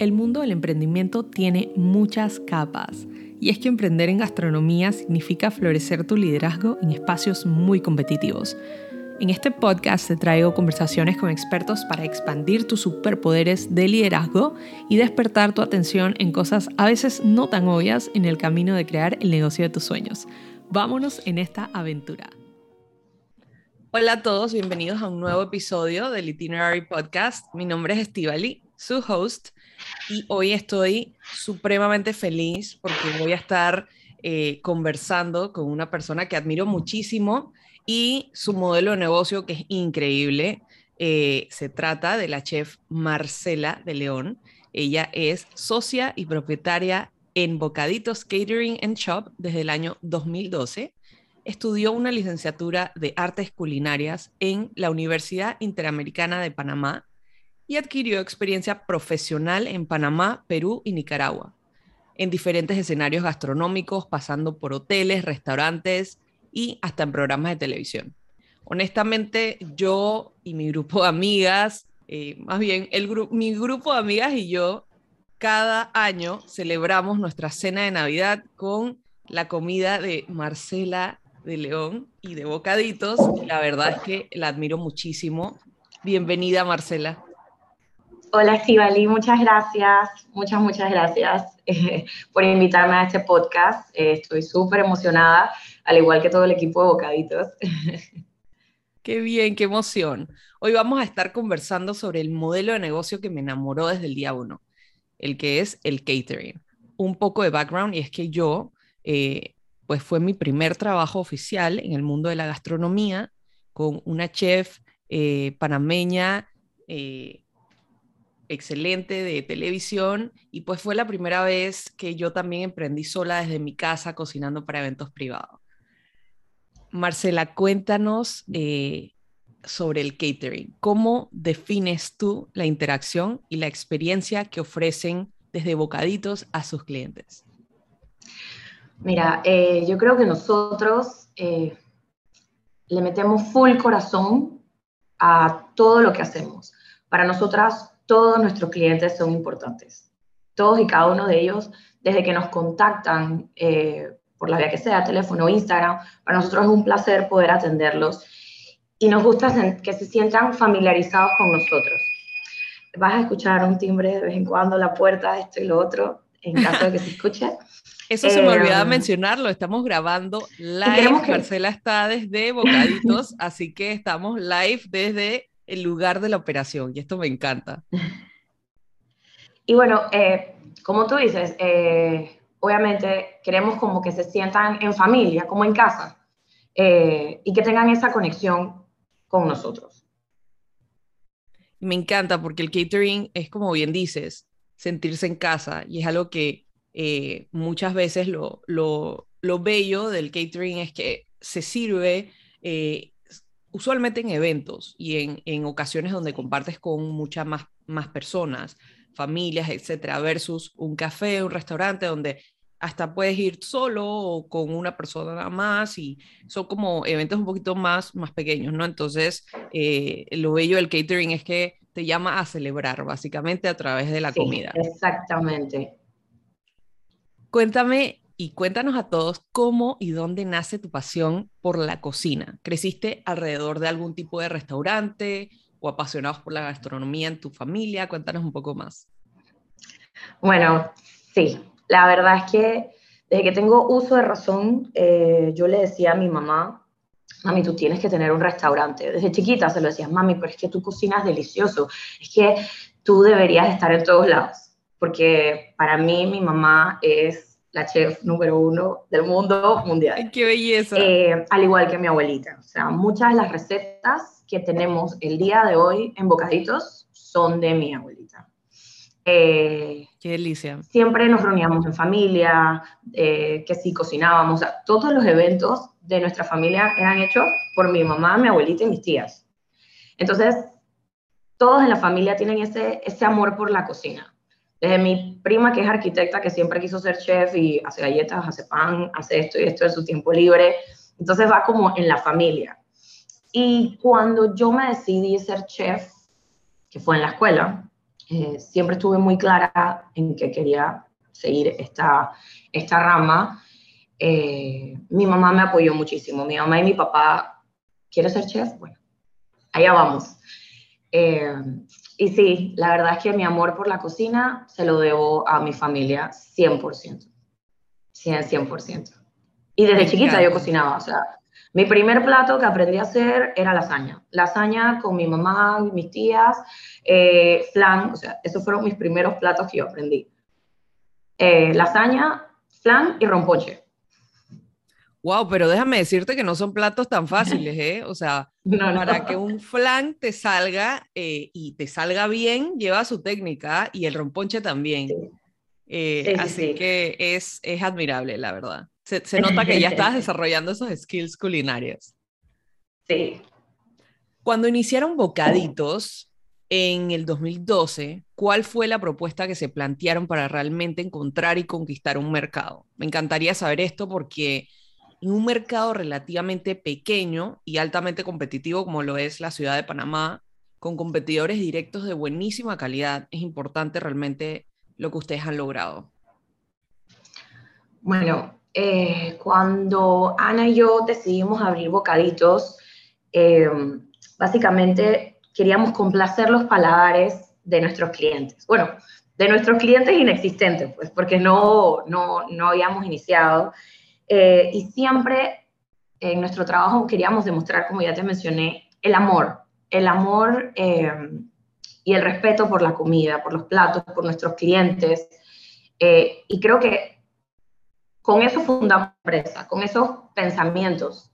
El mundo del emprendimiento tiene muchas capas y es que emprender en gastronomía significa florecer tu liderazgo en espacios muy competitivos. En este podcast te traigo conversaciones con expertos para expandir tus superpoderes de liderazgo y despertar tu atención en cosas a veces no tan obvias en el camino de crear el negocio de tus sueños. Vámonos en esta aventura. Hola a todos, bienvenidos a un nuevo episodio del Itinerary Podcast. Mi nombre es Estivali, su host, y hoy estoy supremamente feliz porque voy a estar eh, conversando con una persona que admiro muchísimo y su modelo de negocio que es increíble. Eh, se trata de la chef Marcela de León. Ella es socia y propietaria en Bocaditos Catering and Shop desde el año 2012. Estudió una licenciatura de artes culinarias en la Universidad Interamericana de Panamá y adquirió experiencia profesional en Panamá, Perú y Nicaragua, en diferentes escenarios gastronómicos, pasando por hoteles, restaurantes y hasta en programas de televisión. Honestamente, yo y mi grupo de amigas, eh, más bien el mi grupo de amigas y yo, cada año celebramos nuestra cena de Navidad con la comida de Marcela de León y de Bocaditos. La verdad es que la admiro muchísimo. Bienvenida, Marcela. Hola Estivali, muchas gracias, muchas, muchas gracias eh, por invitarme a este podcast. Eh, estoy súper emocionada, al igual que todo el equipo de Bocaditos. Qué bien, qué emoción. Hoy vamos a estar conversando sobre el modelo de negocio que me enamoró desde el día uno, el que es el catering. Un poco de background y es que yo, eh, pues fue mi primer trabajo oficial en el mundo de la gastronomía con una chef panameña excelente de televisión y pues fue la primera vez que yo también emprendí sola desde mi casa cocinando para eventos privados. Marcela, cuéntanos eh, sobre el catering. ¿Cómo defines tú la interacción y la experiencia que ofrecen desde bocaditos a sus clientes? Mira, eh, yo creo que nosotros eh, le metemos full corazón a todo lo que hacemos. Para nosotras todos nuestros clientes son importantes. Todos y cada uno de ellos, desde que nos contactan eh, por la vía que sea, teléfono, Instagram, para nosotros es un placer poder atenderlos y nos gusta que se sientan familiarizados con nosotros. Vas a escuchar un timbre de vez en cuando, la puerta, esto y lo otro, en caso de que se escuche. Eso se me olvidaba eh, mencionarlo, estamos grabando live, Marcela está desde Bocaditos, así que estamos live desde el lugar de la operación y esto me encanta. Y bueno, eh, como tú dices, eh, obviamente queremos como que se sientan en familia, como en casa, eh, y que tengan esa conexión con nosotros. Me encanta porque el catering es como bien dices, sentirse en casa y es algo que muchas veces lo, lo, lo, bello del catering es que se sirve usualmente en eventos y en, en ocasiones donde compartes con muchas más, más personas, familias, etcétera, versus un café, un restaurante donde hasta puedes ir solo o con una persona más y son como eventos un poquito más, más pequeños, ¿no? Entonces, eh, lo bello del catering es que te llama a celebrar, básicamente a través de la comida. Exactamente. Cuéntame y cuéntanos a todos cómo y dónde nace tu pasión por la cocina. ¿Creciste alrededor de algún tipo de restaurante o apasionados por la gastronomía en tu familia? Cuéntanos un poco más. Bueno, sí, la verdad es que desde que tengo uso de razón, eh, yo le decía a mi mamá, mami, tú tienes que tener un restaurante. Desde chiquita se lo decía, mami, pero es que tú cocinas delicioso, es que tú deberías estar en todos lados, porque para mí mi mamá es la chef número uno del mundo mundial. ¡Qué belleza! Eh, al igual que mi abuelita. O sea, muchas de las recetas que tenemos el día de hoy en Bocaditos son de mi abuelita. Eh, ¡Qué delicia! Siempre nos reuníamos en familia, eh, que sí cocinábamos. todos los eventos de nuestra familia eran hechos por mi mamá, mi abuelita y mis tías. Entonces, todos en la familia tienen ese, ese amor por la cocina. Desde mi prima, que es arquitecta, que siempre quiso ser chef y hace galletas, hace pan, hace esto y esto en su tiempo libre. Entonces va como en la familia. Y cuando yo me decidí ser chef, que fue en la escuela, eh, siempre estuve muy clara en que quería seguir esta, esta rama. Eh, mi mamá me apoyó muchísimo. Mi mamá y mi papá, ¿quieres ser chef? Bueno, allá vamos. Eh, y sí, la verdad es que mi amor por la cocina se lo debo a mi familia 100%. 100%. 100%. Y desde chiquita yo cocinaba, o sea, mi primer plato que aprendí a hacer era lasaña. Lasaña con mi mamá y mis tías, eh, flan, o sea, esos fueron mis primeros platos que yo aprendí. Eh, lasaña, flan y rompoche. Wow, pero déjame decirte que no son platos tan fáciles, ¿eh? O sea, para que un flan te salga eh, y te salga bien, lleva su técnica y el romponche también. Eh, así que es, es admirable, la verdad. Se, nota que ya estás desarrollando esos skills culinarios. Sí. Cuando iniciaron Bocaditos en el 2012, ¿cuál fue la propuesta que se plantearon para realmente encontrar y conquistar un mercado? Me encantaría saber esto porque en un mercado relativamente pequeño y altamente competitivo como lo es la ciudad de Panamá, con competidores directos de buenísima calidad, es importante realmente lo que ustedes han logrado. Bueno, eh, cuando Ana y yo decidimos abrir bocaditos, eh, básicamente queríamos complacer los paladares de nuestros clientes. Bueno, de nuestros clientes inexistentes, pues, porque no, no, no habíamos iniciado. Eh, y siempre en nuestro trabajo queríamos demostrar, como ya te mencioné, el amor, el amor y el respeto por la comida, por los platos, por nuestros clientes. y creo que con eso fundamos empresa, con esos pensamientos.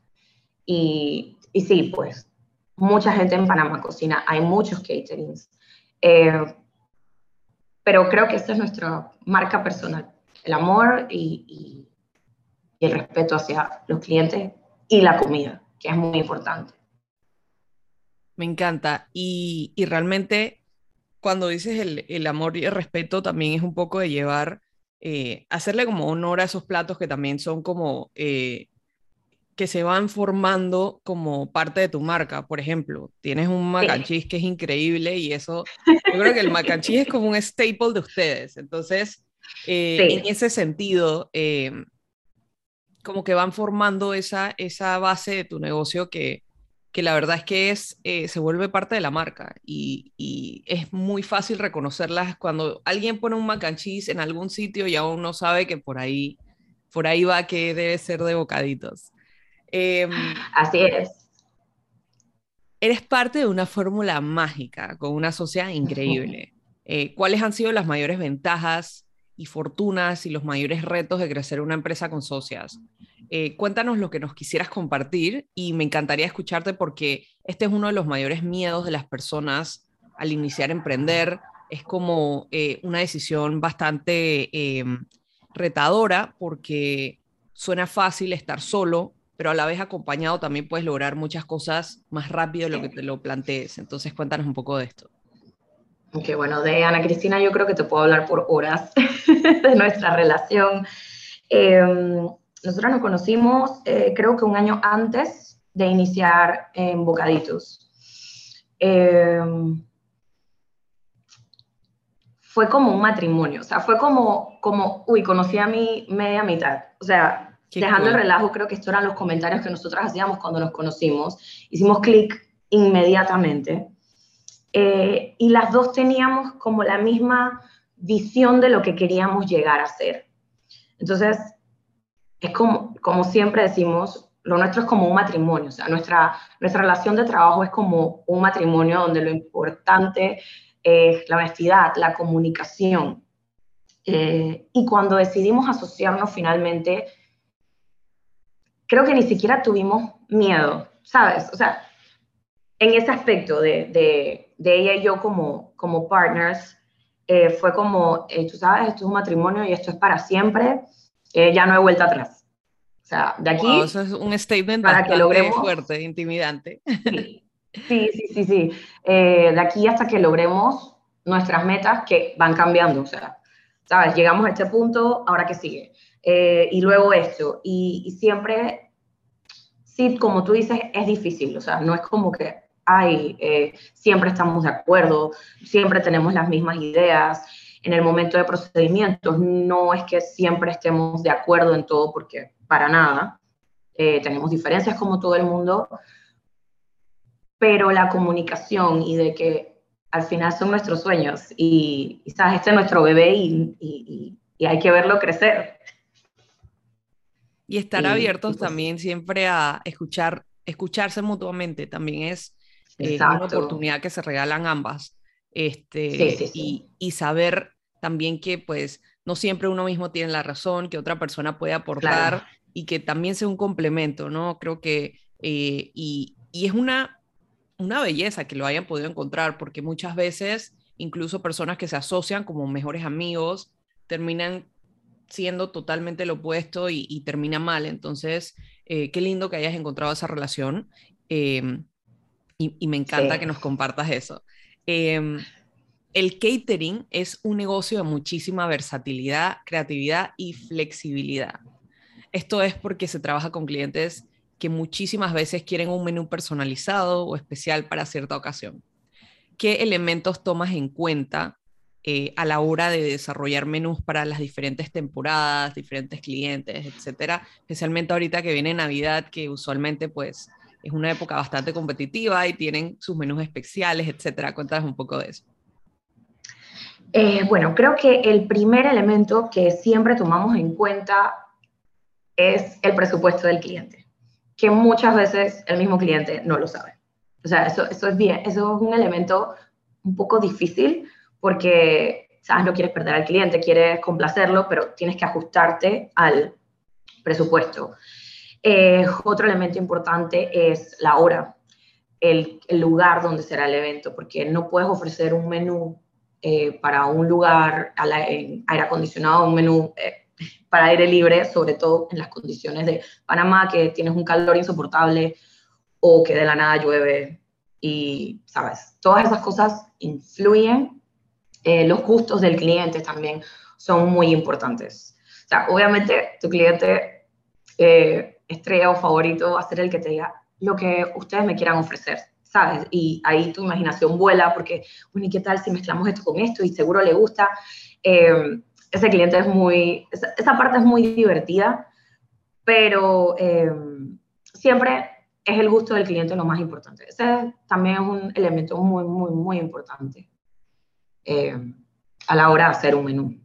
Y, y, sí, pues, mucha gente en Panamá cocina, hay muchos caterings. Eh, pero creo que esa es nuestra marca personal, el amor y, y, el respeto hacia los clientes y la comida, que es muy importante. Me encanta. Y, y realmente, cuando dices el, el amor y el respeto, también es un poco de llevar eh, hacerle como honor a esos platos que también son como eh, que se van formando como parte de tu marca. Por ejemplo, tienes un mac and cheese que es increíble y eso, yo creo que el mac and cheese es como un staple de ustedes. Entonces, eh, en ese sentido, como que van formando esa, esa base de tu negocio que, que la verdad es que es, eh, se vuelve parte de la marca y, y, es muy fácil reconocerlas cuando alguien pone un mac and cheese en algún sitio y aún no sabe que por ahí, por ahí va que debe ser de bocaditos. Em, Así es. Eres parte de una fórmula mágica con una sociedad increíble. Eh, ¿Cuáles han sido las mayores ventajas y fortunas y los mayores retos de crecer una empresa con socias? Eh, cuéntanos lo que nos quisieras compartir y me encantaría escucharte porque este es uno de los mayores miedos de las personas al iniciar a emprender. Es como eh, una decisión bastante em, retadora porque suena fácil estar solo, pero a la vez acompañado también puedes lograr muchas cosas más rápido de lo que te lo plantees. Entonces cuéntanos un poco de esto. Ok, bueno, de Ana Cristina yo creo que te puedo hablar por horas de nuestra relación. Eh, nosotros nos conocimos eh, creo que un año antes de iniciar en Bocaditos. Em, fue como un matrimonio, o sea, fue como, como, uy, conocí a mi media mitad, o sea, dejando el relajo, creo que estos eran los comentarios que nosotros hacíamos cuando nos conocimos, hicimos clic inmediatamente, eh, y las dos teníamos como la misma visión de lo que queríamos llegar a ser. Entonces, es como, como siempre decimos, lo nuestro es como un matrimonio, o sea, nuestra, nuestra relación de trabajo es como un matrimonio donde lo importante es la honestidad, la comunicación. Eh, y cuando decidimos asociarnos finalmente, creo que ni siquiera tuvimos miedo, ¿sabes? O sea, en ese aspecto de, de, de ella y yo como, como partners, eh, fue como, eh, tú sabes, esto es un matrimonio y esto es para siempre ya no hay vuelta atrás. O sea, de aquí... eso es un statement para que logremos, fuerte, intimidante. Sí, sí, sí, sí. Eh, de aquí hasta que logremos nuestras metas que van cambiando. O sea, ¿sabes? Llegamos a este punto, ahora que sigue. Eh, y luego esto. Y, y, siempre, sí, como tú dices, es difícil. O sea, no es como que hay, eh, siempre estamos de acuerdo, siempre tenemos las mismas ideas. En el momento de procedimientos no es que siempre estemos de acuerdo en todo, porque para nada. Eh, tenemos diferencias como todo el mundo, pero la comunicación y de que al final son nuestros sueños y, sabes, este es nuestro bebé y, hay que verlo crecer. Y estar abiertos pues también siempre a escuchar, escucharse mutuamente también es eh, una oportunidad que se regalan ambas. Este, Y, saber también que pues no siempre uno mismo tiene la razón, que otra persona puede aportar y que también sea un complemento, ¿no? Creo que, eh, y, y, es una, una belleza que lo hayan podido encontrar, porque muchas veces incluso personas que se asocian como mejores amigos terminan siendo totalmente lo opuesto y, y termina mal. Entonces, eh, qué lindo que hayas encontrado esa relación em, y, y, me encanta que nos compartas eso. Em, el catering es un negocio de muchísima versatilidad, creatividad y flexibilidad. Esto es porque se trabaja con clientes que muchísimas veces quieren un menú personalizado o especial para cierta ocasión. ¿Qué elementos tomas en cuenta eh, a la hora de desarrollar menús para las diferentes temporadas, diferentes clientes, etcétera? Especialmente ahorita que viene Navidad, que usualmente pues es una época bastante competitiva y tienen sus menús especiales, etcétera. Cuéntanos un poco de eso. Eh, bueno, creo que el primer elemento que siempre tomamos en cuenta es el presupuesto del cliente, que muchas veces el mismo cliente no lo sabe. O sea, eso, eso es bien, eso es un elemento un poco difícil porque, sabes, no quieres perder al cliente, quieres complacerlo, pero tienes que ajustarte al presupuesto. Eh, otro elemento importante es la hora, el, el, lugar donde será el evento, porque no puedes ofrecer un menú eh, para un lugar a aire acondicionado, un menú eh, para aire libre, sobre todo en las condiciones de Panamá, que tienes un calor insoportable o que de la nada llueve y, ¿sabes? Todas esas cosas influyen. Eh, los gustos del cliente también son muy importantes. O sea, obviamente tu cliente eh, estrella o favorito va a ser el que te diga lo que ustedes me quieran ofrecer, ¿sabes? Y ahí tu imaginación vuela porque, bueno, ¿y qué tal si mezclamos esto con esto? Y seguro le gusta. Eh, ese cliente es muy, esa, parte es muy divertida, pero eh, siempre es el gusto del cliente lo más importante. Ese también es un elemento muy, muy, muy importante eh, a la hora de hacer un menú.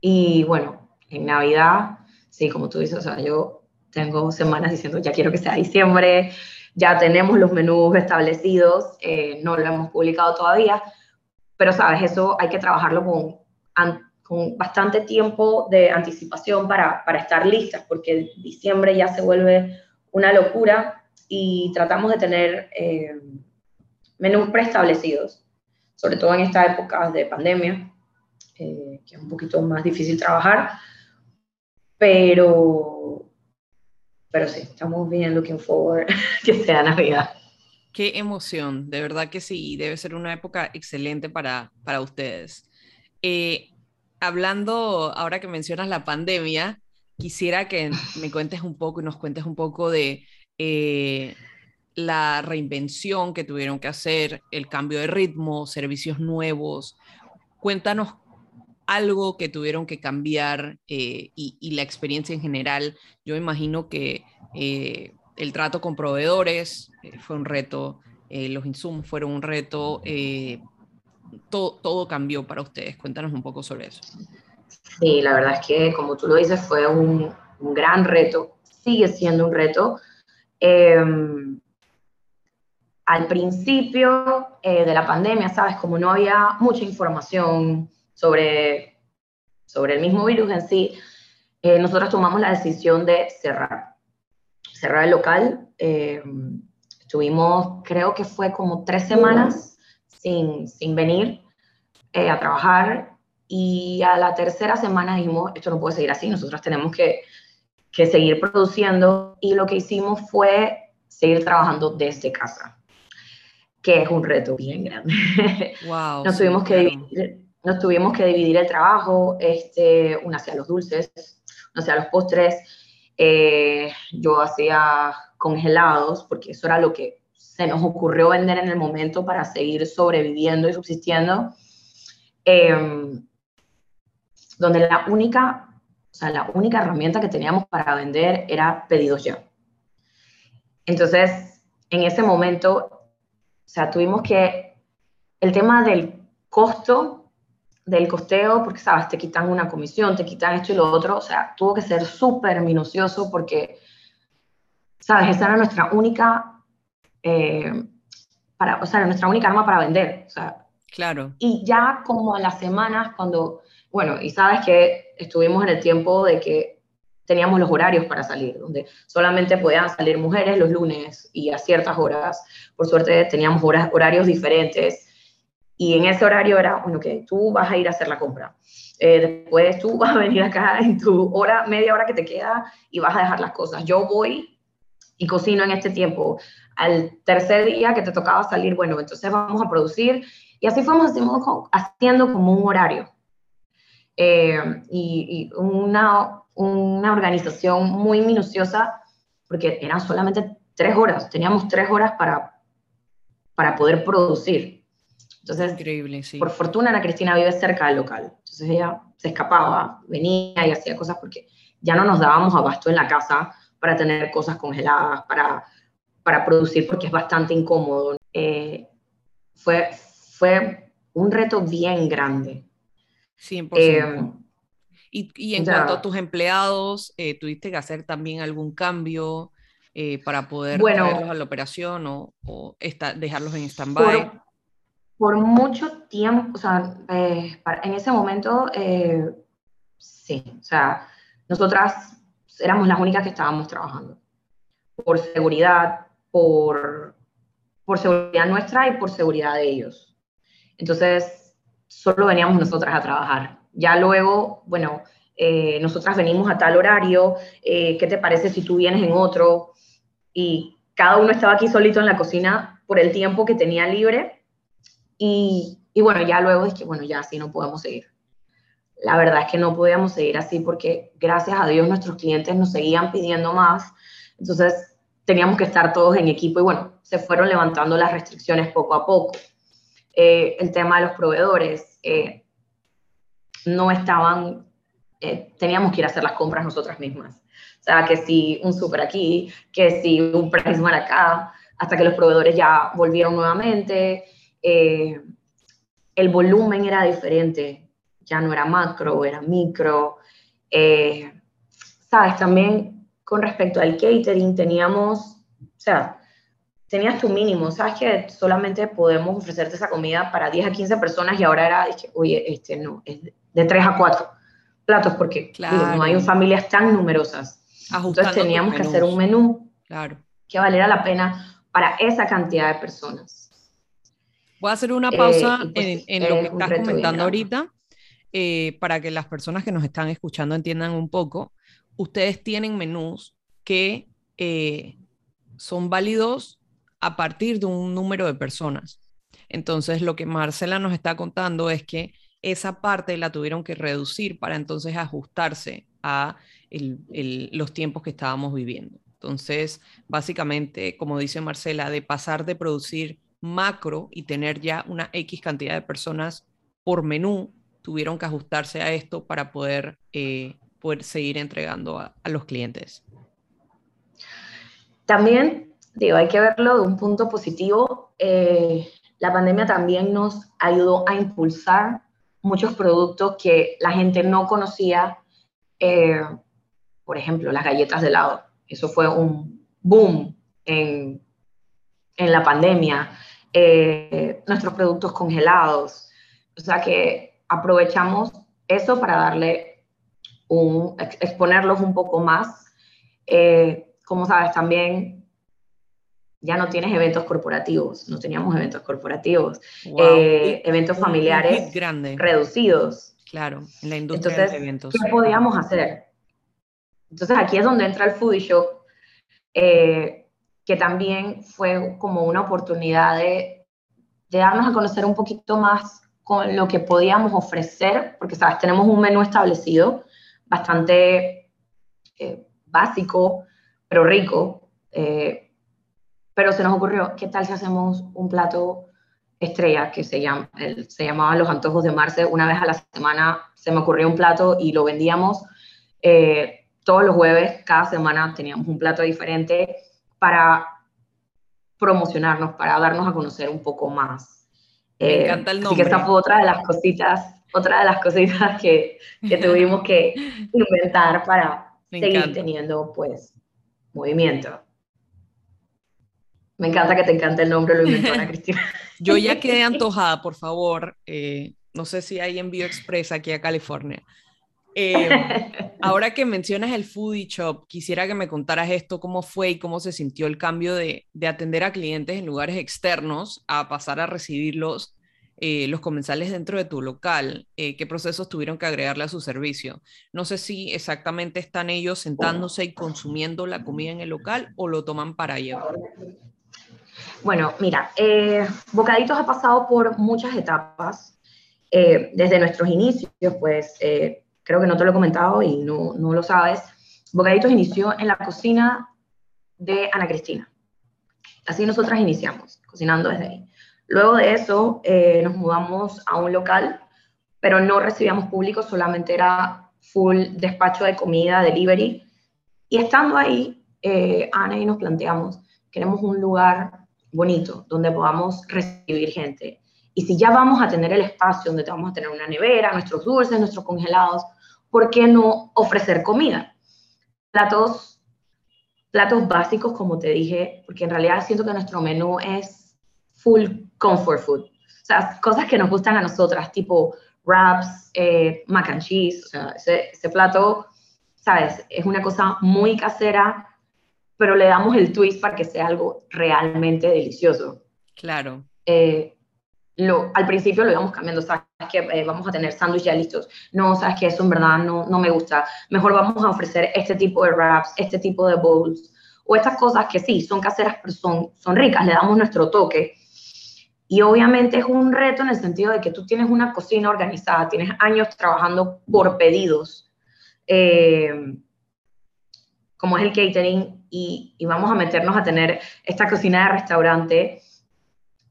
Y bueno, en Navidad, sí, como tú dices, o sea, yo tengo semanas diciendo, ya quiero que sea diciembre, ya tenemos los menús establecidos, eh, no lo hemos publicado todavía, pero sabes, eso hay que trabajarlo con con bastante tiempo de anticipación para, para estar listas, porque diciembre ya se vuelve una locura y tratamos de tener eh, menús preestablecidos, sobre todo en esta época de pandemia, eh, que es un poquito más difícil trabajar, pero, pero sí, estamos bien looking forward que sea Navidad. Qué emoción, de verdad que sí, debe ser una época excelente para, para ustedes. Eh, hablando, ahora que mencionas la pandemia, quisiera que me cuentes un poco y nos cuentes un poco de eh, la reinvención que tuvieron que hacer, el cambio de ritmo, servicios nuevos. Cuéntanos algo que tuvieron que cambiar eh, y, la experiencia en general. Yo imagino que eh, el trato con proveedores fue un reto, los insumos fueron un reto, todo, cambió para ustedes. Cuéntanos un poco sobre eso. Sí, la verdad es que, como tú lo dices, fue un, gran reto, sigue siendo un reto. Em, al principio eh, de la pandemia, sabes, como no había mucha información sobre, sobre el mismo virus en sí, eh, nosotros tomamos la decisión de cerrar, cerrar el local. Em, estuvimos, creo que fue como tres semanas sin, sin venir eh, a trabajar y a la tercera semana dijimos, esto no puede seguir así, nosotros tenemos que, que seguir produciendo y lo que hicimos fue seguir trabajando desde casa, que es un reto bien grande. Wow, nos, tuvimos que dividir, nos tuvimos que dividir el trabajo, este, una hacía los dulces, una hacía los postres, eh, yo hacía congelados, porque eso era lo que se nos ocurrió vender en el momento para seguir sobreviviendo y subsistiendo, em, donde la única, o sea, la única herramienta que teníamos para vender era pedidos ya. Entonces, en ese momento, o sea, tuvimos que, el tema del costo, del costeo, porque, sabes, te quitan una comisión, te quitan esto y lo otro, o sea, tuvo que ser súper minucioso porque, sabes, esa era nuestra única, eh, para, o sea, nuestra única arma para vender, o sea. Claro. Y ya como a las semanas, cuando, bueno, y sabes que estuvimos en el tiempo de que teníamos los horarios para salir, donde solamente podían salir mujeres los lunes y a ciertas horas. Por suerte teníamos horas, horarios diferentes y en ese horario era, bueno, que tú vas a ir a hacer la compra. Eh, después tú vas a venir acá en tu hora, media hora que te queda y vas a dejar las cosas. Yo voy y cocino en este tiempo. Al tercer día que te tocaba salir, bueno, entonces vamos a producir. Y así fuimos haciendo como un horario. Eh, y, y una, una organización muy minuciosa, porque eran solamente tres horas, teníamos tres horas para, para poder producir. Entonces, Increíble, sí. por fortuna, Ana Cristina vive cerca del local. Entonces ella se escapaba, venía y hacía cosas porque ya no nos dábamos abasto en la casa para tener cosas congeladas, para, para producir, porque es bastante incómodo. Eh, fue, fue un reto bien grande. 100%. Y, en cuanto a tus empleados, eh, ¿tuviste que hacer también algún cambio eh, para poder bueno, traerlos a la operación o, dejarlos en stand-by? Por, mucho tiempo, o sea, eh, en ese momento, sí, o sea, nosotras éramos las únicas que estábamos trabajando. Por seguridad, por, por seguridad nuestra y por seguridad de ellos. Entonces, solo veníamos nosotras a trabajar ya luego, bueno, eh, nosotras venimos a tal horario, eh, ¿qué te parece si tú vienes en otro? Y cada uno estaba aquí solito en la cocina por el tiempo que tenía libre. Y, y bueno, ya luego es que, bueno, ya así no podemos seguir. La verdad es que no podíamos seguir así porque gracias a Dios nuestros clientes nos seguían pidiendo más. Entonces teníamos que estar todos en equipo y bueno, se fueron levantando las restricciones poco a poco. Eh, el tema de los proveedores, eh, no estaban, eh, teníamos que ir a hacer las compras nosotras mismas. O sea, que si un super aquí, que si un Priceman acá, hasta que los proveedores ya volvieron nuevamente. Eh, el volumen era diferente, ya no era macro, era micro. Eh, Sabes, también con respecto al catering teníamos, o sea, tenías tu mínimo, sabes que solamente podemos ofrecerte esa comida para 10 a 15 personas y ahora era, oye, este no, es de tres a cuatro platos, porque no hay familias tan numerosas. Entonces teníamos que hacer un menú claro. que valiera la pena para esa cantidad de personas. Voy a hacer una pausa eh, pues, en, lo que estás comentando ahorita, eh, para que las personas que nos están escuchando entiendan un poco. Ustedes tienen menús que eh, son válidos a partir de un número de personas. Entonces, lo que Marcela nos está contando es que esa parte la tuvieron que reducir para entonces ajustarse a los tiempos que estábamos viviendo. Entonces, básicamente, como dice Marcela, de pasar de producir macro y tener ya una X cantidad de personas por menú, tuvieron que ajustarse a esto para poder, eh, poder seguir entregando a, los clientes. También, digo, hay que verlo de un punto positivo. Eh, la pandemia también nos ayudó a impulsar muchos productos que la gente no conocía, eh, por ejemplo, las galletas de helado. Eso fue un boom en, en la pandemia. Eh, nuestros productos congelados. O sea que aprovechamos eso para darle un, exponerlos un poco más. Eh, como sabes, también ya no tienes eventos corporativos, no teníamos eventos corporativos, eh, eventos familiares reducidos. Claro, en la industria Entonces, de eventos. ¿Qué podíamos hacer? Entonces aquí es donde entra el Foodie Show, eh, que también fue como una oportunidad de, de, darnos a conocer un poquito más con lo que podíamos ofrecer, porque sabes, tenemos un menú establecido, bastante eh, básico, pero rico pero se nos ocurrió, ¿qué tal si hacemos un plato estrella que se, llama, se llamaba Los Antojos de Marce? Una vez a la semana se me ocurrió un plato y lo vendíamos eh, todos los jueves, cada semana teníamos un plato diferente para promocionarnos, para darnos a conocer un poco más. Me eh, encanta el nombre. Así que esa fue otra de las cositas, otra de las cositas que, que tuvimos que inventar para seguir teniendo, pues, movimiento. Me encanta que te encante el nombre, lo inventó Ana Cristina. Yo ya quedé antojada, por favor. Eh, no sé si hay envío express aquí a California. Eh, ahora que mencionas el foodie shop, quisiera que me contaras esto, cómo fue y cómo se sintió el cambio de, atender a clientes en lugares externos a pasar a recibirlos eh, los comensales dentro de tu local, eh, qué procesos tuvieron que agregarle a su servicio. No sé si exactamente están ellos sentándose y consumiendo la comida en el local o lo toman para llevar. Bueno, mira, Bocaditos ha pasado por muchas etapas. desde nuestros inicios, pues creo que no te lo he comentado y no, no lo sabes, Bocaditos inició en la cocina de Ana Cristina. Así nosotras iniciamos, cocinando desde ahí. Luego de eso eh, nos mudamos a un local, pero no recibíamos público, solamente era full despacho de comida, delivery. Y estando ahí, eh, Ana y nos planteamos, queremos un lugar bonito donde podamos recibir gente. Y si ya vamos a tener el espacio donde vamos a tener una nevera, nuestros dulces, nuestros congelados, ¿por qué no ofrecer comida? Platos, platos básicos, como te dije, porque en realidad siento que nuestro menú es full comfort food. O sea, cosas que nos gustan a nosotras, tipo wraps, eh, mac and cheese. O sea, ese, ese plato, ¿sabes? Es una cosa muy casera, pero le damos el twist para que sea algo realmente delicioso. Claro. Eh, al principio lo íbamos cambiando, sabes que eh, vamos a tener sándwiches ya listos, no, sabes que eso en verdad no, no me gusta, mejor vamos a ofrecer este tipo de wraps, este tipo de bowls, o estas cosas que sí, son caseras, pero son, son ricas, le damos nuestro toque. Y obviamente es un reto en el sentido de que tú tienes una cocina organizada, tienes años trabajando por pedidos, eh, como es el catering, y, y vamos a meternos a tener esta cocina de restaurante,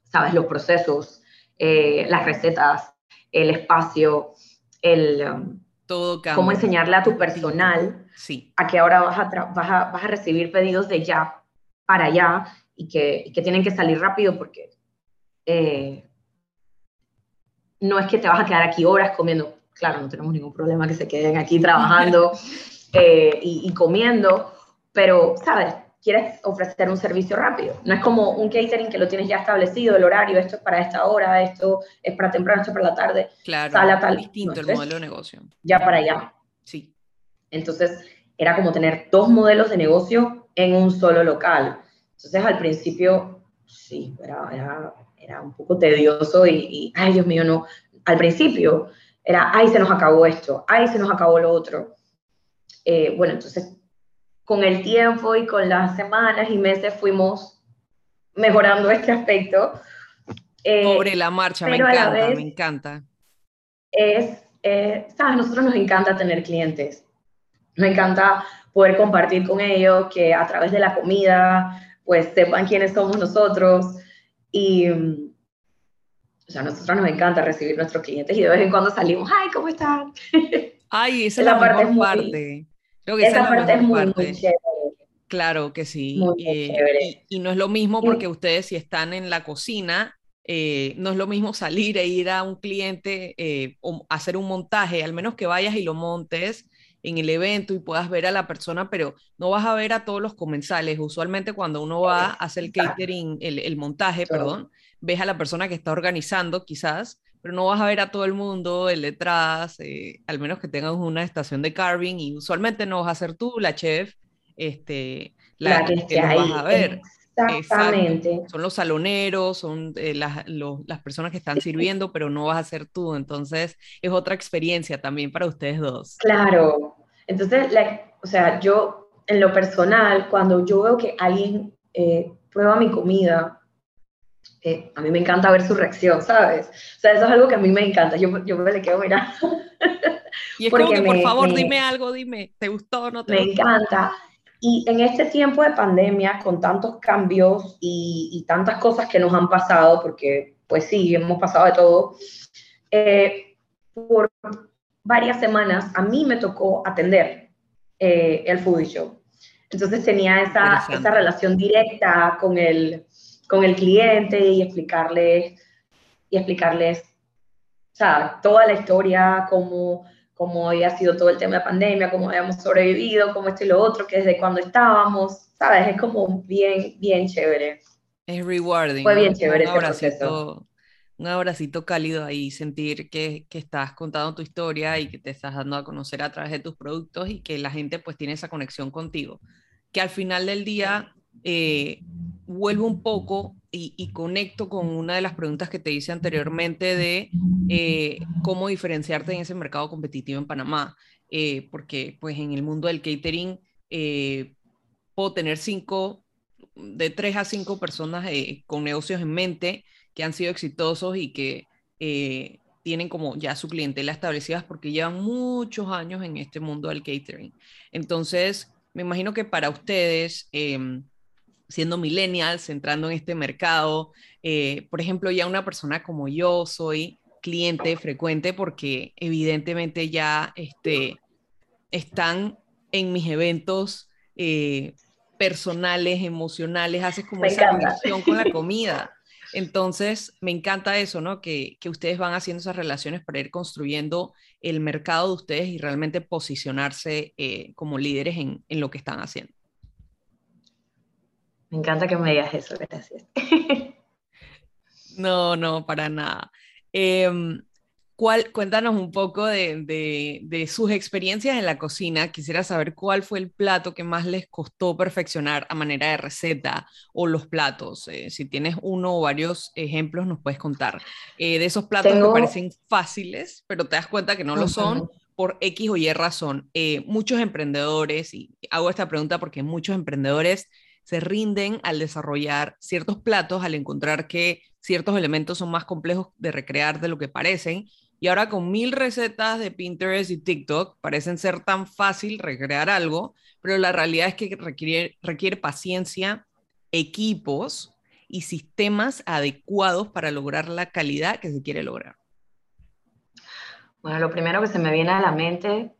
sabes, los procesos, eh, las recetas, el espacio, el... Um, Todo cómo enseñarle a tu personal sí. a que ahora vas a, vas a, vas a recibir pedidos de ya para allá y que, y que tienen que salir rápido porque eh, no es que te vas a quedar aquí horas comiendo. Claro, no tenemos ningún problema que se queden aquí trabajando eh, y, y comiendo, pero, ¿sabes? Quieres ofrecer un servicio rápido. No es como un catering que lo tienes ya establecido, el horario, esto es para esta hora, esto es para temprano, esto es para la tarde. Claro, sala, tal. distinto el modelo de negocio. Ya para allá. Sí. Entonces, era como tener dos modelos de negocio en un solo local. Entonces, al principio, sí, era, era, era un poco tedioso y, y, ay, Dios mío, no. Al principio era, ay, se nos acabó esto, ay, se nos acabó lo otro. Eh, bueno, entonces con el tiempo y con las semanas y meses fuimos mejorando este aspecto. Eh, Sobre la marcha, me encanta, me encanta. Es, eh, sabes, a nosotros nos encanta tener clientes. Nos encanta poder compartir con ellos, que a través de la comida, pues sepan quiénes somos nosotros. Y, o sea, a nosotros nos encanta recibir nuestros clientes y de vez en cuando salimos, ay, ¿cómo están? Ay, esa es la, parte mejor parte. Creo que esa, parte es muy, chévere. Claro que sí. Eh, y, no es lo mismo porque ustedes si están en la cocina, eh, no es lo mismo salir e ir a un cliente eh, o hacer un montaje, al menos que vayas y lo montes en el evento y puedas ver a la persona, pero no vas a ver a todos los comensales. Usualmente cuando uno va a hacer el catering, el, el montaje, perdón, ves a la persona que está organizando quizás, pero no vas a ver a todo el mundo el detrás, eh, al menos que tengas una estación de carving y usualmente no vas a ser tú la chef, este, la, que, que vas a ver. Exactamente. Son los saloneros, son eh, las, las, personas que están sirviendo, pero no vas a ser tú. Entonces, es otra experiencia también para ustedes dos. Claro. Entonces, o sea, yo en lo personal, cuando yo veo que alguien eh, prueba mi comida a mí me encanta ver su reacción, ¿sabes? O sea, eso es algo que a mí me encanta, yo, yo me le quedo mirando. Y es como que, por favor, dime algo, dime, ¿te gustó o no te me gustó? Me encanta. Y en este tiempo de pandemia, con tantos cambios y, tantas cosas que nos han pasado, porque pues sí, hemos pasado de todo, eh, por varias semanas a mí me tocó atender eh, el foodie show. Entonces tenía esa, esa relación directa con el, con el cliente y explicarles, y explicarles sea, toda la historia, cómo cómo había sido todo el tema de pandemia, cómo habíamos sobrevivido, cómo esto y lo otro, que desde cuando estábamos, ¿sabes? Es como bien, bien chévere. Es rewarding. Fue bien chévere un abracito, Un abracito cálido ahí, sentir que, que, estás contando tu historia y que te estás dando a conocer a través de tus productos y que la gente pues tiene esa conexión contigo. Que al final del día eh, vuelvo un poco y, conecto con una de las preguntas que te hice anteriormente de eh, cómo diferenciarte en ese mercado competitivo en Panamá, eh, porque pues en el mundo del catering eh, puedo tener cinco, de tres a cinco personas con negocios en mente que han sido exitosos y que tienen como ya su clientela establecida porque llevan muchos años en este mundo del catering. Entonces, me imagino que para ustedes em, siendo millennials, entrando en este mercado. Eh, por ejemplo, ya una persona como yo soy cliente frecuente porque evidentemente ya este, están en mis eventos eh, personales, emocionales, haces como esa conexión con la comida. Entonces, me encanta eso, ¿no? Que, ustedes van haciendo esas relaciones para ir construyendo el mercado de ustedes y realmente posicionarse eh, como líderes en, en, lo que están haciendo. Me encanta que me digas eso, gracias. No, no, para nada. Em, ¿cuál, cuéntanos un poco de, de, sus experiencias en la cocina. Quisiera saber cuál fue el plato que más les costó perfeccionar a manera de receta o los platos. Eh, si tienes uno o varios ejemplos, nos puedes contar. Eh, de esos platos que parecen fáciles, pero te das cuenta que no lo son por X o Y razón. Eh, muchos emprendedores, y hago esta pregunta porque muchos emprendedores se rinden al desarrollar ciertos platos, al encontrar que ciertos elementos son más complejos de recrear de lo que parecen. Y ahora con mil recetas de Pinterest y TikTok parecen ser tan fácil recrear algo, pero la realidad es que requiere, requiere paciencia, equipos y sistemas adecuados para lograr la calidad que se quiere lograr. Bueno, lo primero que se me viene a la mente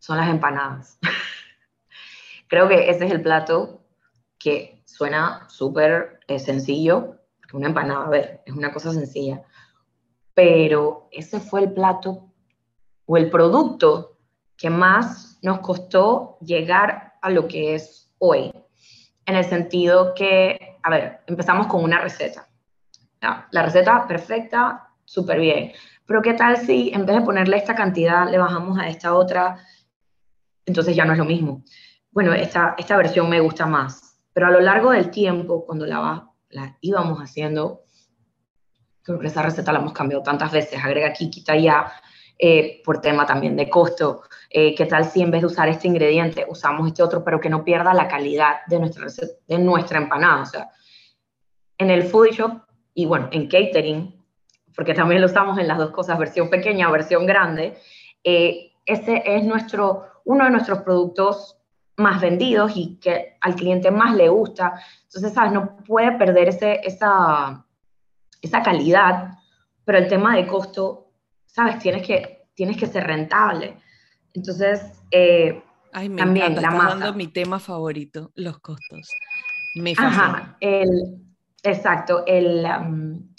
son las empanadas. Creo que ese es el plato que suena súper eh, sencillo, una empanada, a ver, es una cosa sencilla, pero ese fue el plato o el producto que más nos costó llegar a lo que es hoy, en el sentido que, a ver, empezamos con una receta. La receta perfecta, súper bien. Pero ¿qué tal si en vez de ponerle esta cantidad le bajamos a esta otra? Entonces ya no es lo mismo. Bueno, esta, esta versión me gusta más. Pero a lo largo del tiempo, cuando la, la íbamos haciendo, creo que esa receta la hemos cambiado tantas veces, agrega aquí, quita allá, eh, por tema también de costo. Eh, ¿Qué tal si en vez de usar este ingrediente usamos este otro, pero que no pierda la calidad de nuestra, de nuestra empanada? O sea, en el food shop y bueno, en catering, porque también lo usamos en las dos cosas, versión pequeña versión grande, eh, ese es nuestro, uno de nuestros productos más vendidos y que al cliente más le gusta. Entonces, ¿sabes? No puede perder ese, esa, esa calidad, pero el tema de costo, ¿sabes? Tienes que, tienes que ser rentable. Entonces, eh, Ay, me también encanta, la mi tema favorito, los costos. Me fascina. Ajá, el, exacto, el... Um,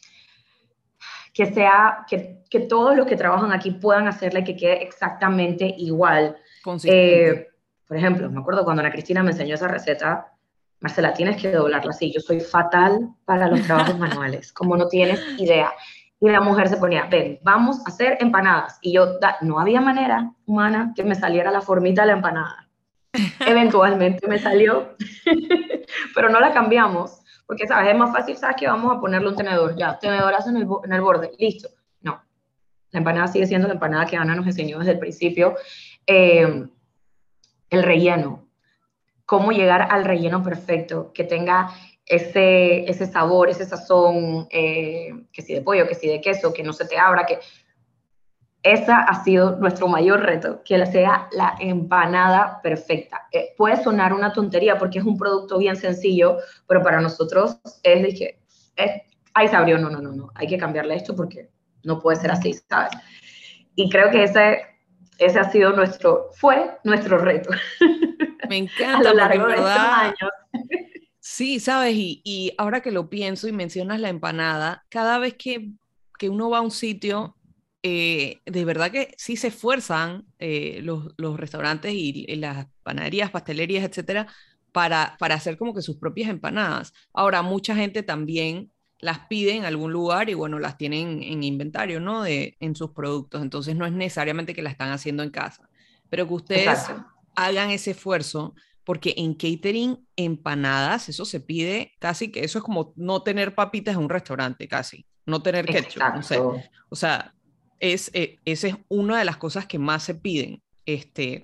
que sea, que, que, todos los que trabajan aquí puedan hacerle que quede exactamente igual. Eh, por ejemplo, me acuerdo cuando Ana Cristina me enseñó esa receta, Marcela, tienes que doblarla así. Yo soy fatal para los trabajos manuales, como no tienes idea. Y la mujer se ponía, ven, vamos a hacer empanadas. Y yo, no había manera humana que me saliera la formita de la empanada. Eventualmente me salió, pero no la cambiamos, porque, ¿sabes? Es más fácil, ¿sabes? Que vamos a ponerle un tenedor, ya, tenedorazo en el, en el borde, listo. No, la empanada sigue siendo la empanada que Ana nos enseñó desde el principio. Eh, el relleno, cómo llegar al relleno perfecto, que tenga ese, ese sabor, ese sazón, eh, que si de pollo, que si de queso, que no se te abra, que esa ha sido nuestro mayor reto, que sea la empanada perfecta. Eh, puede sonar una tontería porque es un producto bien sencillo, pero para nosotros es de que, ahí se abrió, no, no, no, no, hay que cambiarle esto porque no puede ser así, ¿sabes? Y creo que ese, ese ha sido nuestro, fue nuestro reto. Me encanta, a lo largo de estos años. Sí, sabes, y, y, ahora que lo pienso y mencionas la empanada, cada vez que, que uno va a un sitio, eh, de verdad que sí se esfuerzan eh, los, los, restaurantes y, las panaderías, pastelerías, etcétera, para, para hacer como que sus propias empanadas. Ahora, mucha gente también las pide en algún lugar y bueno, las tienen en inventario, ¿no? De, en sus productos. Entonces no es necesariamente que la están haciendo en casa, pero que ustedes hagan ese esfuerzo porque en catering empanadas, eso se pide casi que eso es como no tener papitas en un restaurante, casi, no tener ketchup, no sé. O sea, es, eh, esa es una de las cosas que más se piden. Este,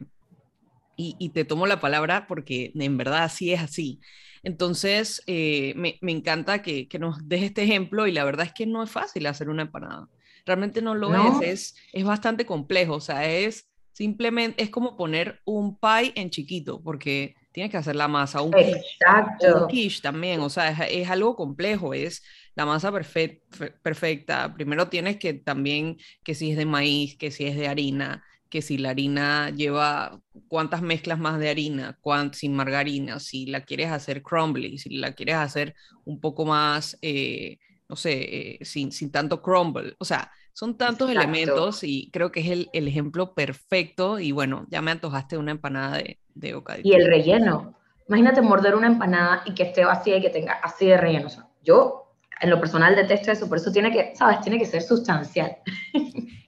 y, te tomo la palabra porque en verdad así es así. Entonces, eh, me, me, encanta que, que, nos des este ejemplo y la verdad es que no es fácil hacer una empanada. Realmente no lo es, es, es bastante complejo, o sea, es simplemente, es como poner un pie en chiquito, porque tienes que hacer la masa, un Exacto. quiche, también, o sea, es, es, algo complejo, es la masa perfecta. Primero tienes que también, que si es de maíz, que si es de harina, que si la harina lleva cuántas mezclas más de harina, sin margarina, si la quieres hacer crumbly, si la quieres hacer un poco más, eh, no sé, eh, sin, sin tanto crumble. O sea, son tantos elementos y creo que es el, el, ejemplo perfecto. Y bueno, ya me antojaste una empanada de, de bocadillo. Y el relleno. Imagínate morder una empanada y que esté vacía y que tenga así de relleno. yo en lo personal detesto eso, por eso tiene que, ¿sabes? Tiene que ser sustancial.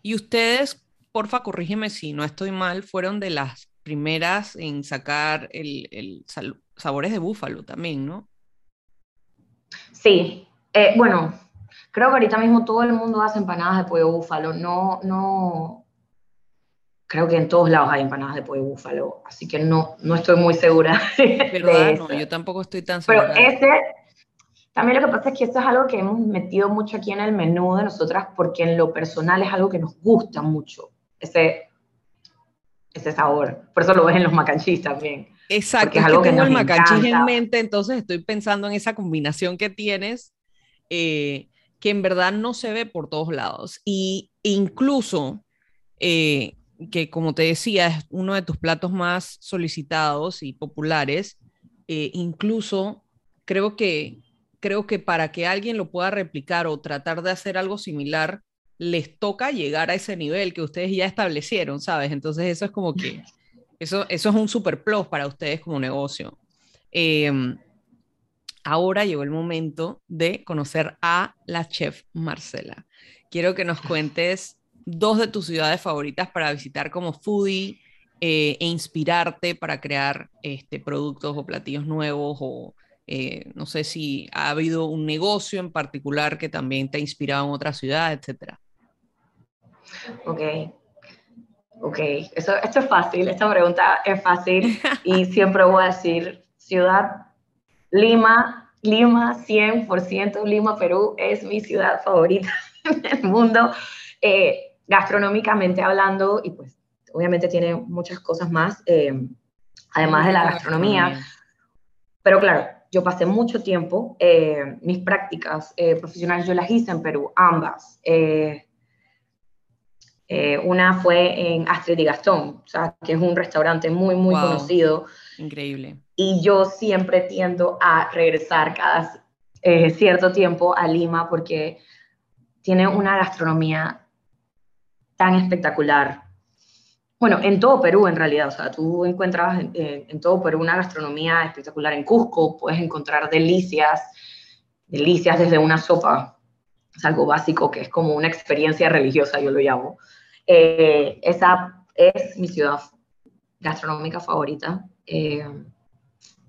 Y ustedes, porfa, corrígeme si no estoy mal, fueron de las primeras en sacar el, el sabores de búfalo también, ¿no? Sí, eh, bueno, creo que ahorita mismo todo el mundo hace empanadas de pollo búfalo, no, no, creo que en todos lados hay empanadas de pollo búfalo, así que no, no estoy muy segura. De no, yo tampoco estoy tan segura. Pero ese, también lo que pasa es que esto es algo que hemos metido mucho aquí en el menú de nosotras porque en lo personal es algo que nos gusta mucho, ese, ese sabor. Por eso lo ves en los macanchis también. Exacto, es, algo que, tengo el macanchis en mente, entonces estoy pensando en esa combinación que tienes, eh, que en verdad no se ve por todos lados. Y incluso, eh, que como te decía, es uno de tus platos más solicitados y populares, eh, incluso creo que creo que para que alguien lo pueda replicar o tratar de hacer algo similar, les toca llegar a ese nivel que ustedes ya establecieron, ¿sabes? Entonces eso es como que, eso, eso es un super plus para ustedes como negocio. Em, ahora llegó el momento de conocer a la chef Marcela. Quiero que nos cuentes dos de tus ciudades favoritas para visitar como foodie eh, e inspirarte para crear este, productos o platillos nuevos o eh, no sé si ha habido un negocio en particular que también te ha inspirado en otra ciudad, etcétera. Ok, ok, Eso, esto es fácil, esta pregunta es fácil y siempre voy a decir ciudad Lima, Lima, 100% Lima, Perú, es mi ciudad favorita del mundo, eh, gastronómicamente hablando, y pues obviamente tiene muchas cosas más, eh, además de la gastronomía. Pero claro, yo pasé mucho tiempo, eh, mis prácticas eh, profesionales yo las hice en Perú, ambas. Eh, una fue en Astrid y Gastón, o sea, que es un restaurante muy, muy conocido. Increíble. Y yo siempre tiendo a regresar cada cierto tiempo a Lima porque tiene una gastronomía tan espectacular bueno, en todo Perú en realidad, o sea, tú encuentras en, todo Perú una gastronomía espectacular. En Cusco puedes encontrar delicias, delicias desde una sopa, es algo básico que es como una experiencia religiosa, yo lo llamo. Eh, esa es mi ciudad gastronómica favorita. Eh,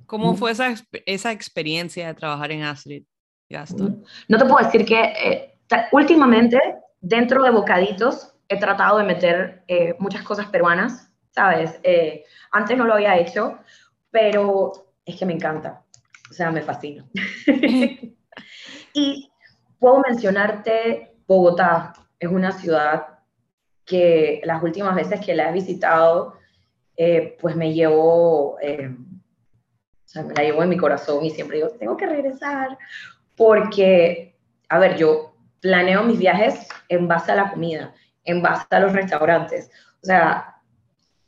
¿Cómo mm. fue esa, esa experiencia de trabajar en Astrid, Gastón? No te puedo decir que eh, últimamente dentro de Bocaditos he tratado de meter eh, muchas cosas peruanas, ¿sabes? Eh, antes no lo había hecho, pero es que me encanta, o sea, me fascina. y puedo mencionarte Bogotá, es una ciudad que las últimas veces que la he visitado, eh, pues me llevo, eh, me la llevo en mi corazón y siempre digo, tengo que regresar, porque, a ver, yo planeo mis viajes en base a la comida, en base a los restaurantes. O sea,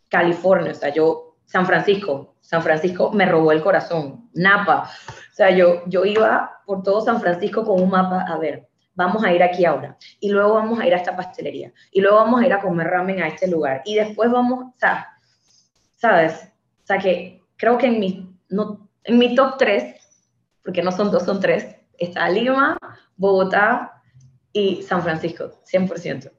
California, o sea, yo, San Francisco, San Francisco me robó el corazón, Napa. O sea, yo, yo iba por todo San Francisco con un mapa, a ver, vamos a ir aquí ahora, y luego vamos a ir a esta pastelería, y luego vamos a ir a comer ramen a este lugar, y después vamos, o sea, ¿sabes? O sea, que creo que en mi, no, en mi top 3, porque no son dos, son tres, está Lima, Bogotá y San Francisco, 100%.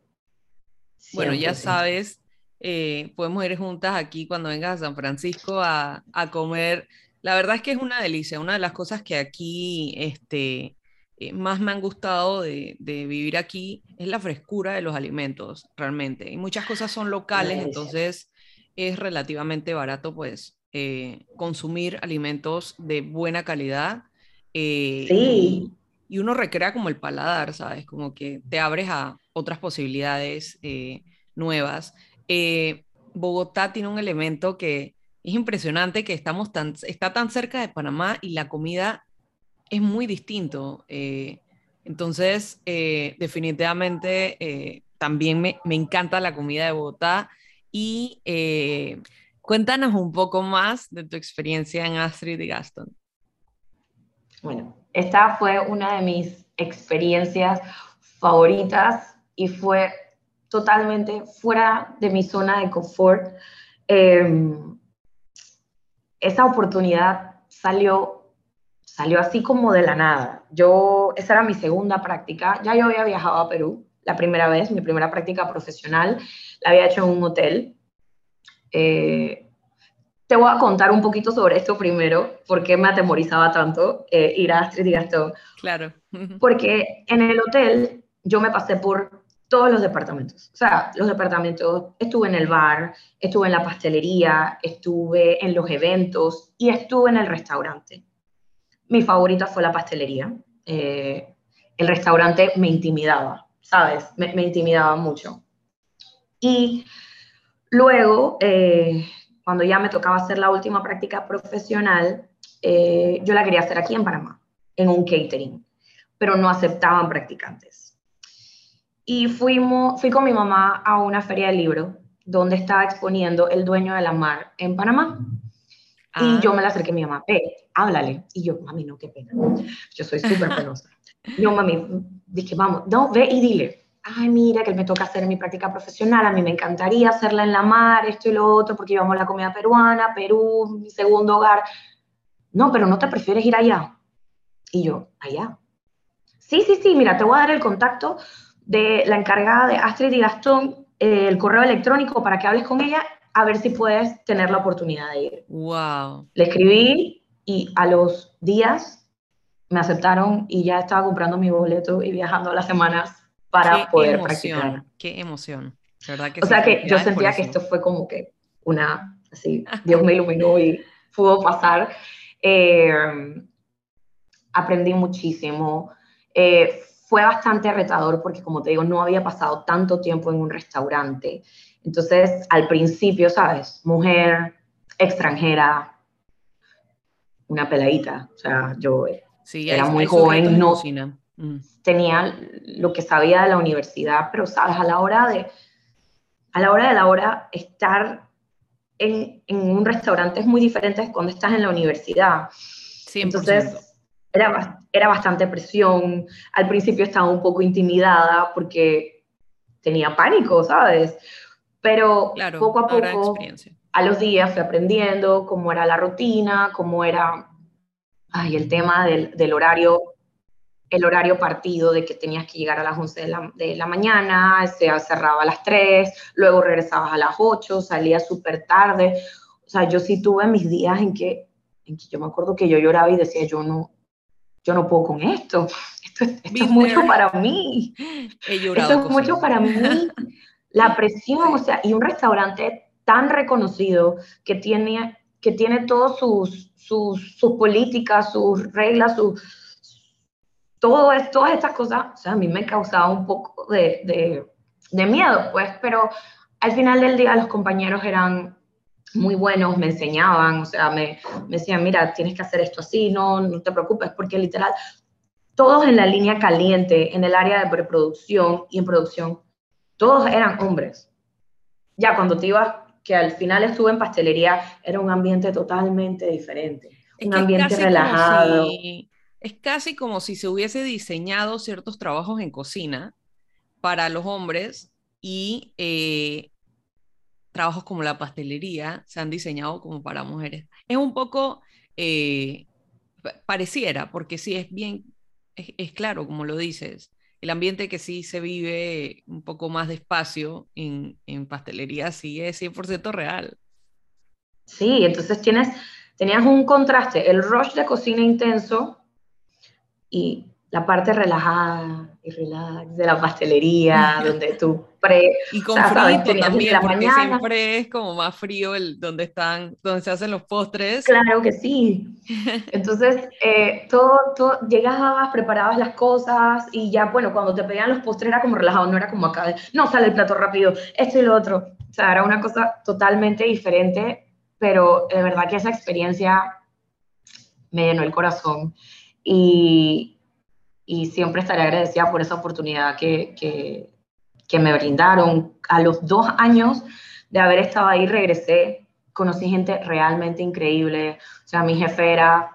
Bueno, ya sabes, eh, podemos ir juntas aquí cuando vengas a San Francisco a, a, comer. La verdad es que es una delicia. Una de las cosas que aquí este, eh, más me han gustado de, de, vivir aquí es la frescura de los alimentos, realmente. Y muchas cosas son locales, entonces es relativamente barato, pues, eh, consumir alimentos de buena calidad. sí. Y, y, uno recrea como el paladar, ¿sabes? Como que te abres a otras posibilidades nuevas. Eh, Bogotá tiene un elemento que es impresionante, que estamos tan, está tan cerca de Panamá y la comida es muy distinto. Eh, entonces, eh, definitivamente también me, me, encanta la comida de Bogotá. Y cuéntanos un poco más de tu experiencia en Astrid y Gaston. Bueno, esta fue una de mis experiencias favoritas y fue totalmente fuera de mi zona de confort. Em, esa oportunidad salió, salió así como de la nada. Yo, esa era mi segunda práctica. Ya yo había viajado a Perú la primera vez, mi primera práctica profesional, la había hecho en un hotel. Eh, te voy a contar un poquito sobre esto primero, por qué me atemorizaba tanto eh, ir a Astrid y Gastón. Claro. Porque en el hotel yo me pasé por todos los departamentos. O sea, los departamentos, estuve en el bar, estuve en la pastelería, estuve en los eventos y estuve en el restaurante. Mi favorita fue la pastelería. Eh, el restaurante me intimidaba, ¿sabes? Me, intimidaba mucho. Y luego, eh, cuando ya me tocaba hacer la última práctica profesional, eh, yo la quería hacer aquí en Panamá, en un catering, pero no aceptaban practicantes y fuimos, fui con mi mamá a una feria de libros donde estaba exponiendo el dueño de la mar en Panamá. Y ah. yo me la acerqué a mi mamá, ve, háblale. Y yo, mami, no, qué pena. Yo soy súper penosa. yo, mami, dije, vamos, no, ve y dile. Ay, mira, que me toca hacer mi práctica profesional. A mí me encantaría hacerla en la mar, esto y lo otro, porque llevamos la comida peruana, Perú, mi segundo hogar. No, pero no te prefieres ir allá. Y yo, allá. Sí, sí, sí, mira, te voy a dar el contacto de la encargada de Astrid y Gastón eh, el correo electrónico para que hables con ella, a ver si puedes tener la oportunidad de ir. Wow. Le escribí y a los días me aceptaron y ya estaba comprando mi boleto y viajando las semanas para poder emoción, practicar. Qué emoción. ¿verdad que o sea que yo sentía que esto fue como que una, así, Dios me iluminó y pudo pasar. Eh, aprendí muchísimo. Eh, fue bastante retador porque, como te digo, no había pasado tanto tiempo en un restaurante. Entonces, al principio, ¿sabes? Mujer, extranjera, una peladita. O sea, yo era muy joven, no mm. tenía lo que sabía de la universidad, pero, ¿sabes? A la hora de, a la hora de la hora, estar en, en un restaurante es muy diferente de cuando estás en la universidad. 100%. Entonces, era, era bastante presión. Al principio estaba un poco intimidada porque tenía pánico, ¿sabes? Pero poco a poco, a los días fui aprendiendo cómo era la rutina, cómo era ay, el tema del, del, horario, el horario partido, de que tenías que llegar a las 11 de la, de la mañana, se cerraba a las 3, luego regresabas a las 8, salías súper tarde. O sea, yo sí tuve mis días en que, en que yo me acuerdo que yo lloraba y decía, yo no, yo no puedo con esto, esto, es mucho para mí, esto es mucho para mí, la presión, o sea, y un restaurante tan reconocido que tiene, que tiene todas sus, sus, políticas, sus reglas, sus, todo, todas estas cosas, o sea, a mí me causaba un poco de, de de miedo, pues, pero al final del día los compañeros eran muy buenos, me enseñaban, o sea, me, me decían, mira, tienes que hacer esto así, no, no te preocupes, porque literal, todos en la línea caliente, en el área de preproducción y en producción, todos eran hombres. Ya cuando te ibas, que al final estuve en pastelería, era un ambiente totalmente diferente, un ambiente relajado. es casi como si se hubiese diseñado ciertos trabajos en cocina para los hombres y eh, trabajos como la pastelería se han diseñado como para mujeres. Es un poco, eh, pareciera, porque sí es bien, es, claro, como lo dices, el ambiente que sí se vive un poco más despacio en, en pastelería sí es 100% real. Sí, entonces tienes, tenías un contraste, el rush de cocina intenso y la parte relajada y relax de la pastelería, donde tú pre... Y con frío también, porque siempre es como más frío el, donde están, donde se hacen los postres. Claro que sí. Entonces, eh, todo, todo, llegabas, preparabas las cosas y ya, bueno, cuando te pedían los postres era como relajado, no era como acá, no, sale el plato rápido, esto y lo otro. O sea, era una cosa totalmente diferente, pero de verdad que esa experiencia me llenó el corazón. Y, y siempre estaré agradecida por esa oportunidad que, que, que, me brindaron. A los dos años de haber estado ahí regresé, conocí gente realmente increíble. O sea, mi jefera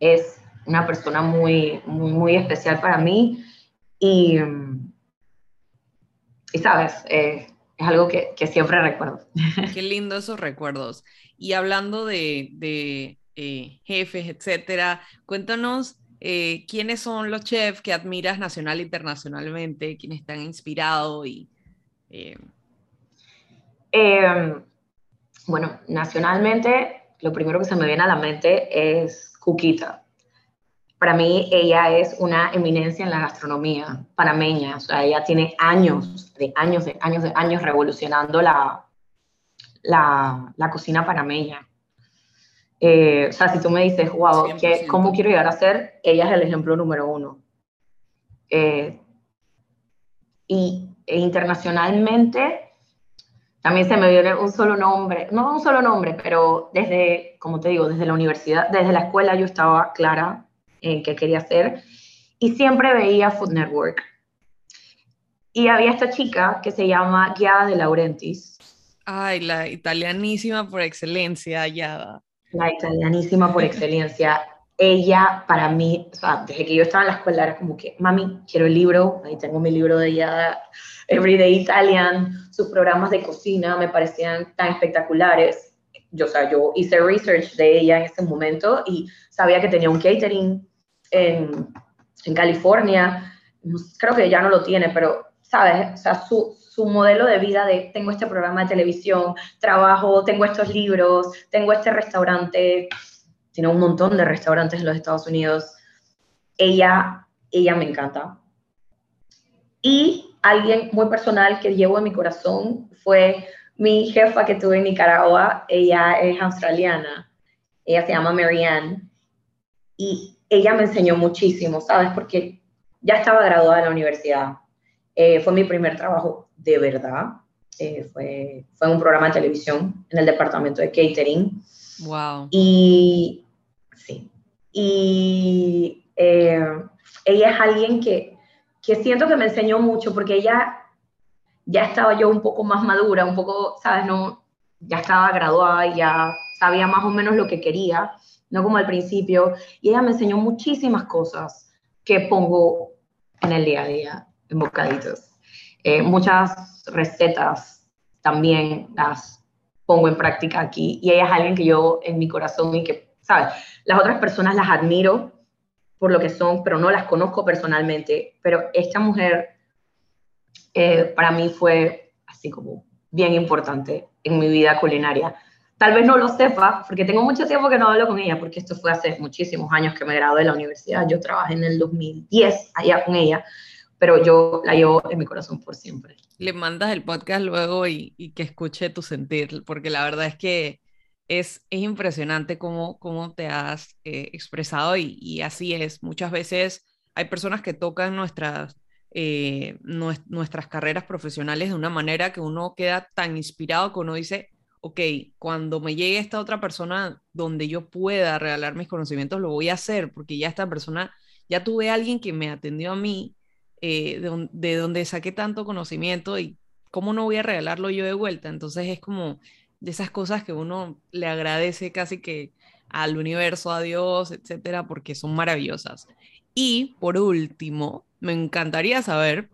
es una persona muy, muy, especial para mí y, y sabes, eh, es algo que, que, siempre recuerdo. Qué lindo esos recuerdos. Y hablando de, de eh, jefes, etcétera, cuéntanos eh, ¿quiénes son los chefs que admiras nacional e internacionalmente? ¿Quiénes te han inspirado? Y, eh, em, bueno, nacionalmente, lo primero que se me viene a la mente es Cuquita. Para mí, ella es una eminencia en la gastronomía panameña. O sea, ella tiene años, de años, de años, de años revolucionando la, la, la cocina panameña. Eh, o sea, si tú me dices, wow, ¿cómo quiero llegar a ser? Ella es el ejemplo número uno. Eh, y e internacionalmente también se me viene un solo nombre, no un solo nombre, pero desde, como te digo, desde la universidad, desde la escuela yo estaba clara en qué quería hacer y siempre veía Food Network. Y había esta chica que se llama Giada de Laurentiis. Ay, la italianísima por excelencia, Giada la italianísima por excelencia. Ella, para mí, desde que yo estaba en la escuela, era como que, mami, quiero el libro, ahí tengo mi libro de ella, Everyday Italian, sus programas de cocina me parecían tan espectaculares. Yo, o sea, yo hice research de ella en ese momento y sabía que tenía un catering en, en California. Creo que ya no lo tiene, pero, ¿sabes? O sea, su, modelo de vida de tengo este programa de televisión, trabajo, tengo estos libros, tengo este restaurante, tiene un montón de restaurantes en los Estados Unidos. Ella, ella me encanta. Y alguien muy personal que llevo en mi corazón fue mi jefa que tuve en Nicaragua. Ella es australiana. Ella se llama Marianne. Y ella me enseñó muchísimo, ¿sabes? Porque ya estaba graduada de la universidad. Eh, fue mi primer trabajo de verdad. Eh, fue, fue un programa de televisión en el departamento de catering. Wow. Y sí. Y eh, ella es alguien que, que siento que me enseñó mucho porque ella ya estaba yo un poco más madura, un poco, ¿sabes? No, ya estaba graduada y ya sabía más o menos lo que quería, no como al principio. Y ella me enseñó muchísimas cosas que pongo en el día a día, bocaditos. Eh, muchas recetas también las pongo en práctica aquí y ella es alguien que yo en mi corazón y que, ¿sabes? Las otras personas las admiro por lo que son, pero no las conozco personalmente. Pero esta mujer eh, para mí fue así como bien importante en mi vida culinaria. Tal vez no lo sepa, porque tengo mucho tiempo que no hablo con ella, porque esto fue hace muchísimos años que me gradué de la universidad. Yo trabajé en el 2010 allá con ella pero yo la llevo en mi corazón por siempre. Le mandas el podcast luego y, que escuche tu sentir, porque la verdad es que es, es impresionante cómo, cómo te has eh, expresado y, y, así es. Muchas veces hay personas que tocan nuestras, eh, nuestras carreras profesionales de una manera que uno queda tan inspirado que uno dice, ok, cuando me llegue esta otra persona donde yo pueda regalar mis conocimientos, lo voy a hacer, porque ya esta persona, ya tuve alguien que me atendió a mí, eh, de, donde saqué tanto conocimiento y cómo no voy a regalarlo yo de vuelta. Entonces es como de esas cosas que uno le agradece casi que al universo, a Dios, etcétera, porque son maravillosas. Y por último, me encantaría saber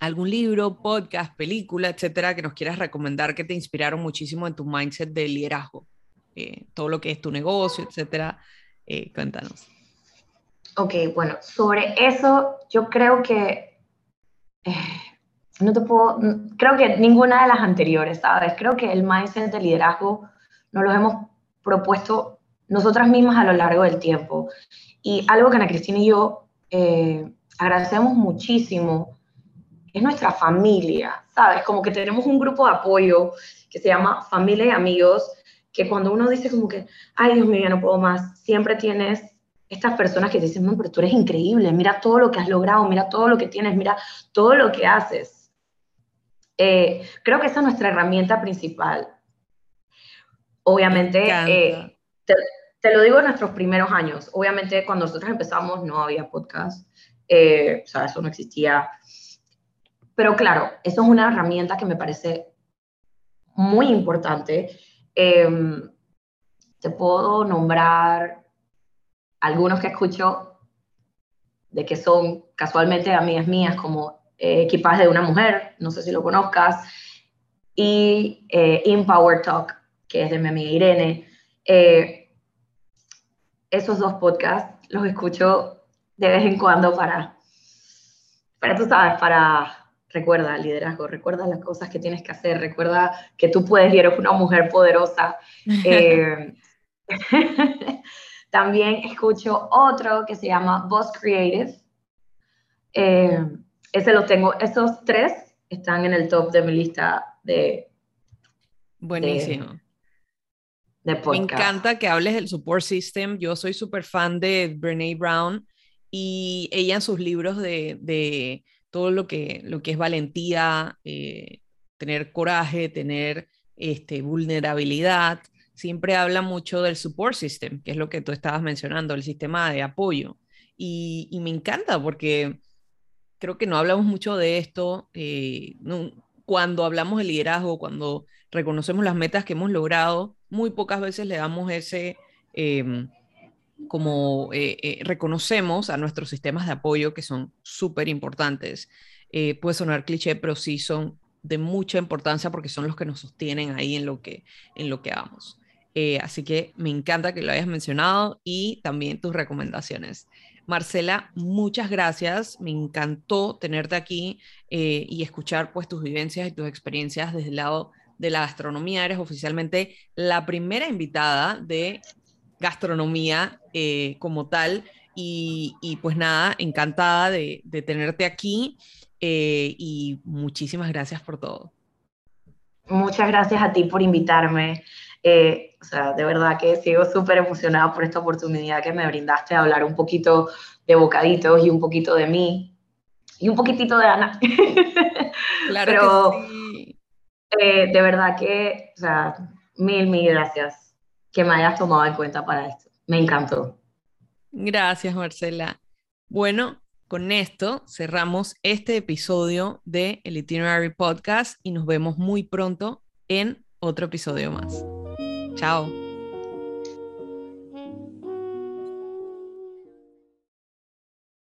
algún libro, podcast, película, etcétera, que nos quieras recomendar que te inspiraron muchísimo en tu mindset de liderazgo. Eh, todo lo que es tu negocio, etcétera. Eh, cuéntanos. Ok, bueno, sobre eso yo creo que eh, no te puedo, creo que ninguna de las anteriores, ¿sabes? Creo que el mindset de liderazgo nos lo hemos propuesto nosotras mismas a lo largo del tiempo. Y algo que Ana Cristina y yo agradecemos muchísimo es nuestra familia, ¿sabes? Como que tenemos un grupo de apoyo que se llama Familia y Amigos, que cuando uno dice como que, ay Dios mío, ya no puedo más, siempre tienes estas personas que te dicen, pero tú eres increíble, mira todo lo que has logrado, mira todo lo que tienes, mira todo lo que haces. Eh, creo que esa es nuestra herramienta principal. Obviamente, eh, te, te, lo digo en nuestros primeros años. Obviamente, cuando nosotros empezamos no había podcast, eh, o sea, eso no existía. Pero claro, eso es una herramienta que me parece muy importante. Em, te puedo nombrar algunos que escucho de que son casualmente amigas mías, como eh, Equipaje de una Mujer, no sé si lo conozcas, y eh, Empower Talk, que es de mi amiga Irene. Eh, esos dos podcasts los escucho de vez en cuando para, para tú sabes, para, recuerda liderazgo, recuerda las cosas que tienes que hacer, recuerda que tú puedes y eres una mujer poderosa. También escucho otro que se llama Boss Creative. Eh, ese lo tengo, esos tres están en el top de mi lista de... Buenísimo. Me encanta que hables del support system. Yo soy súper fan de Brene Brown y ella en sus libros de, todo lo que, lo que es valentía, eh, tener coraje, tener este, vulnerabilidad, siempre habla mucho del support system, que es lo que tú estabas mencionando, el sistema de apoyo. Y, me encanta porque creo que no hablamos mucho de esto. Eh, cuando hablamos de liderazgo, cuando reconocemos las metas que hemos logrado, muy pocas veces le damos ese... Em, como eh, eh, reconocemos a nuestros sistemas de apoyo que son súper importantes. Eh, puede sonar cliché, pero sí son de mucha importancia porque son los que nos sostienen ahí en lo que, en lo que hagamos. Así que me encanta que lo hayas mencionado y también tus recomendaciones. Marcela, muchas gracias. Me encantó tenerte aquí y escuchar pues tus vivencias y tus experiencias desde el lado de la gastronomía. Eres oficialmente la primera invitada de gastronomía eh, como tal. Y, pues nada, encantada de, tenerte aquí eh, y muchísimas gracias por todo. Muchas gracias a ti por invitarme. Eh, o sea, de verdad que sigo súper emocionada por esta oportunidad que me brindaste de hablar un poquito de bocaditos y un poquito de mí y un poquitito de Ana. Claro Pero, que sí. de verdad que, o sea, mil, mil gracias que me hayas tomado en cuenta para esto. Me encantó. Gracias, Marcela. Bueno, con esto cerramos este episodio de El Itinerary Podcast y nos vemos muy pronto en otro episodio más. Chao.